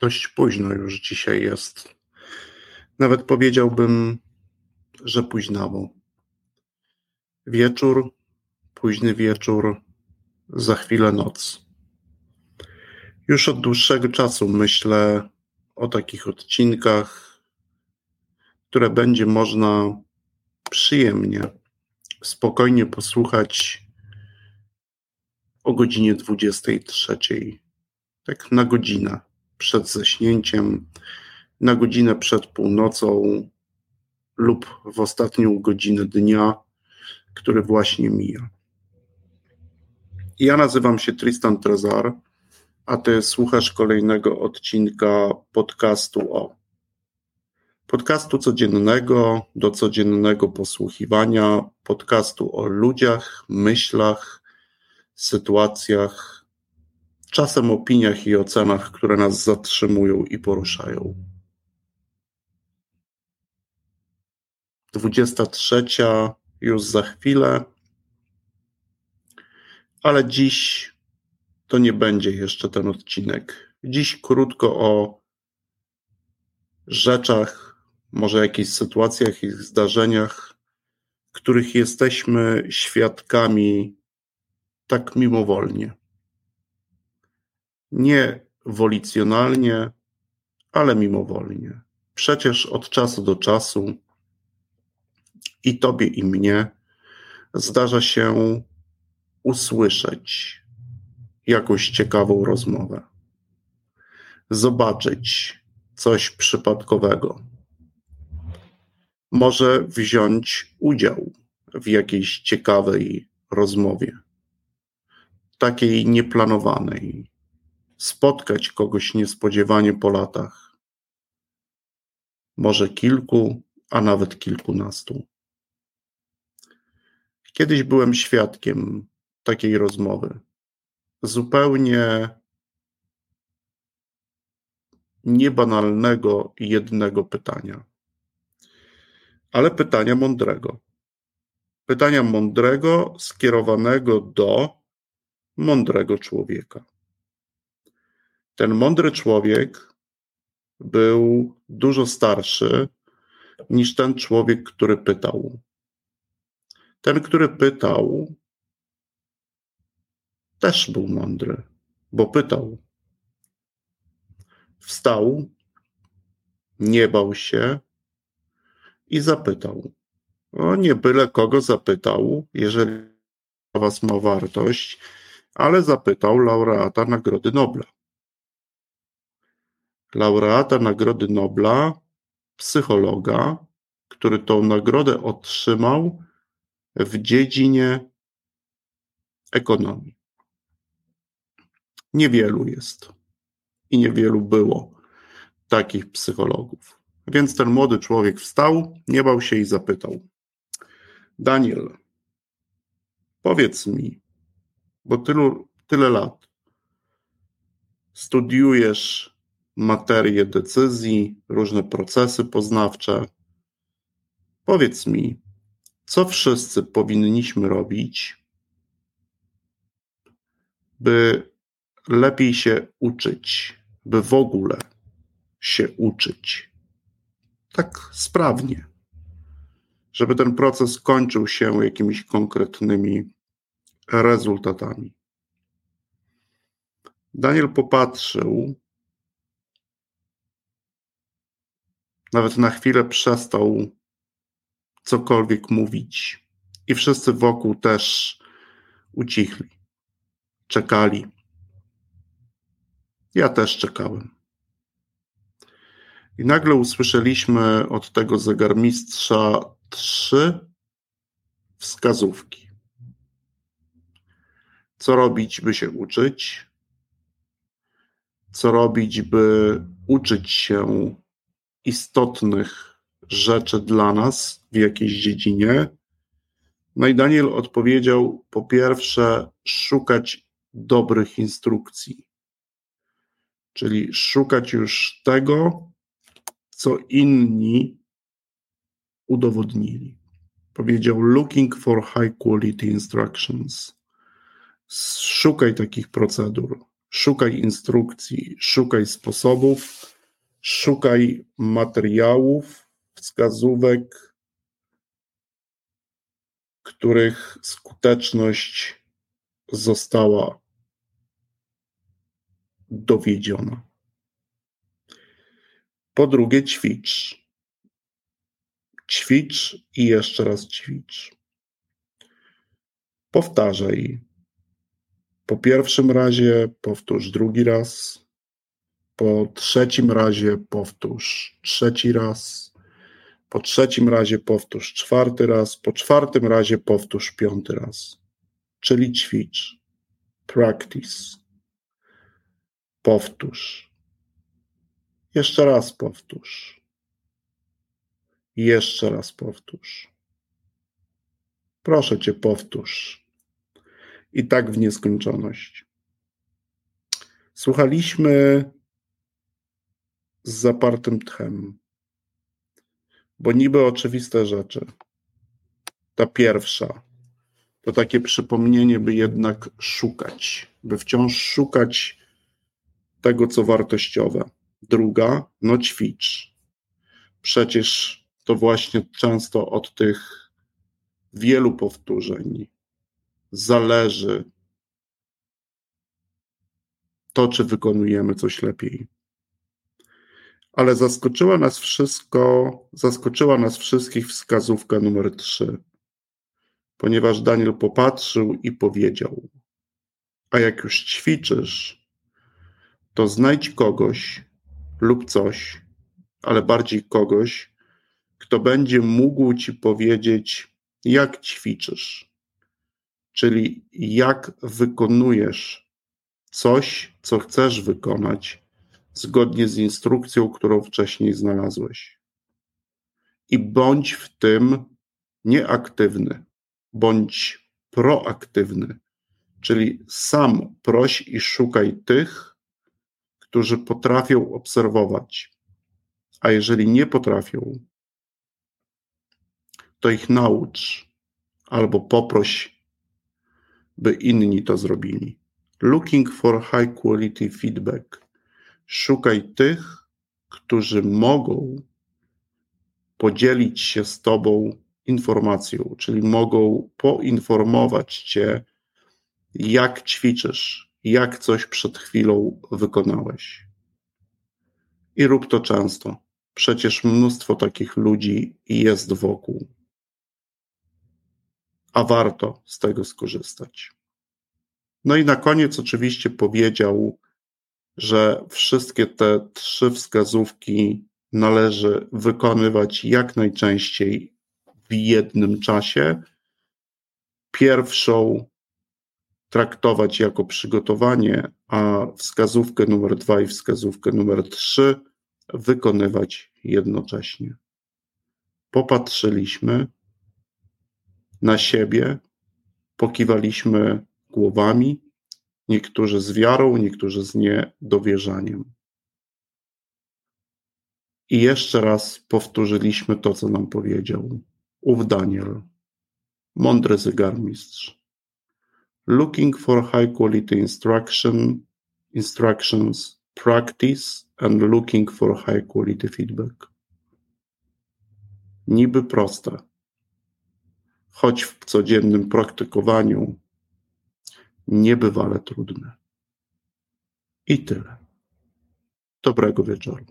dość późno już dzisiaj jest. Nawet powiedziałbym, że późnawo. Wieczór, późny wieczór, za chwilę noc. Już od dłuższego czasu myślę o takich odcinkach, które będzie można przyjemnie, spokojnie posłuchać o godzinie 23. Tak na godzinę przed zaśnięciem, na godzinę przed północą lub w ostatnią godzinę dnia, który właśnie mija. Ja nazywam się Tristan Trezar, a ty słuchasz kolejnego odcinka podcastu o podcastu codziennego do codziennego posłuchiwania, podcastu o ludziach, myślach, sytuacjach, czasem opiniach i ocenach, które nas zatrzymują i poruszają. 23 już za chwilę, ale dziś to nie będzie jeszcze ten odcinek. Dziś krótko o rzeczach, może jakichś sytuacjach i zdarzeniach, których jesteśmy świadkami tak mimowolnie. Nie wolicjonalnie, ale mimowolnie. Przecież od czasu do czasu i tobie, i mnie zdarza się usłyszeć jakąś ciekawą rozmowę, zobaczyć coś przypadkowego, może wziąć udział w jakiejś ciekawej rozmowie, takiej nieplanowanej, spotkać kogoś niespodziewanie po latach, może kilku, a nawet kilkunastu. Kiedyś byłem świadkiem takiej rozmowy. Zupełnie niebanalnego jednego pytania, ale pytania mądrego. Pytania mądrego skierowanego do mądrego człowieka. Ten mądry człowiek był dużo starszy niż ten człowiek, który pytał. Ten, który pytał, też był mądry, bo pytał. Wstał, nie bał się i zapytał. O, nie byle kogo zapytał, jeżeli was ma wartość, ale zapytał laureata Nagrody Nobla. Laureata Nagrody Nobla, psychologa, który tą nagrodę otrzymał w dziedzinie ekonomii. Niewielu jest i niewielu było takich psychologów. Więc ten młody człowiek wstał, nie bał się i zapytał: Daniel, powiedz mi, bo tylu, tyle lat studiujesz materię decyzji, różne procesy poznawcze. Powiedz mi, co wszyscy powinniśmy robić, by lepiej się uczyć, by w ogóle się uczyć. Tak sprawnie, żeby ten proces kończył się jakimiś konkretnymi rezultatami. Daniel popatrzył, nawet na chwilę przestał cokolwiek mówić, i wszyscy wokół też ucichli, czekali. Ja też czekałem. I nagle usłyszeliśmy od tego zegarmistrza trzy wskazówki. Co robić, by się uczyć? Co robić, by uczyć się istotnych rzeczy dla nas w jakiejś dziedzinie? No i Daniel odpowiedział: po pierwsze, szukać dobrych instrukcji czyli szukać już tego, co inni udowodnili. Powiedział: Looking for high quality instructions. Szukaj takich procedur, Szukaj instrukcji, szukaj sposobów, szukaj materiałów, wskazówek, których skuteczność została dowiedziona. Po drugie, ćwicz. Ćwicz i jeszcze raz ćwicz. Powtarzaj. Po pierwszym razie powtórz drugi raz. Po trzecim razie powtórz trzeci raz. Po trzecim razie powtórz czwarty raz. Po czwartym razie powtórz piąty raz. Czyli ćwicz. Practice. Powtórz. Jeszcze raz powtórz. Jeszcze raz powtórz. Proszę cię, powtórz. I tak w nieskończoność. Słuchaliśmy z zapartym tchem, bo niby oczywiste rzeczy. Ta pierwsza to takie przypomnienie, by jednak szukać, by wciąż szukać tego, co wartościowe. Druga, no ćwicz. Przecież to właśnie często od tych wielu powtórzeń zależy to, czy wykonujemy coś lepiej. Ale zaskoczyła nas wszystko, zaskoczyła nas wszystkich wskazówka numer trzy, ponieważ Daniel popatrzył i powiedział: A jak już ćwiczysz, to znajdź kogoś lub coś, ale bardziej kogoś, kto będzie mógł ci powiedzieć, jak ćwiczysz, czyli jak wykonujesz coś, co chcesz wykonać, zgodnie z instrukcją, którą wcześniej znalazłeś. I bądź w tym nieaktywny, bądź proaktywny, czyli sam proś i szukaj tych, którzy potrafią obserwować, a jeżeli nie potrafią, to ich naucz albo poproś, by inni to zrobili. Looking for high quality feedback. Szukaj tych, którzy mogą podzielić się z Tobą informacją, czyli mogą poinformować Cię, jak ćwiczysz, jak coś przed chwilą wykonałeś. I rób to często. Przecież mnóstwo takich ludzi jest wokół a warto z tego skorzystać. No i na koniec oczywiście powiedział, że wszystkie te trzy wskazówki należy wykonywać jak najczęściej w jednym czasie. Pierwszą traktować jako przygotowanie, a wskazówkę numer dwa i wskazówkę numer trzy wykonywać jednocześnie. Popatrzyliśmy, na siebie, pokiwaliśmy głowami, niektórzy z wiarą, niektórzy z niedowierzaniem. I jeszcze raz powtórzyliśmy to, co nam powiedział ów Daniel, mądry zegarmistrz. Looking for high quality instruction, instructions, practice and looking for high quality feedback. Niby proste, choć w codziennym praktykowaniu niebywale trudne. I tyle. Dobrego wieczoru.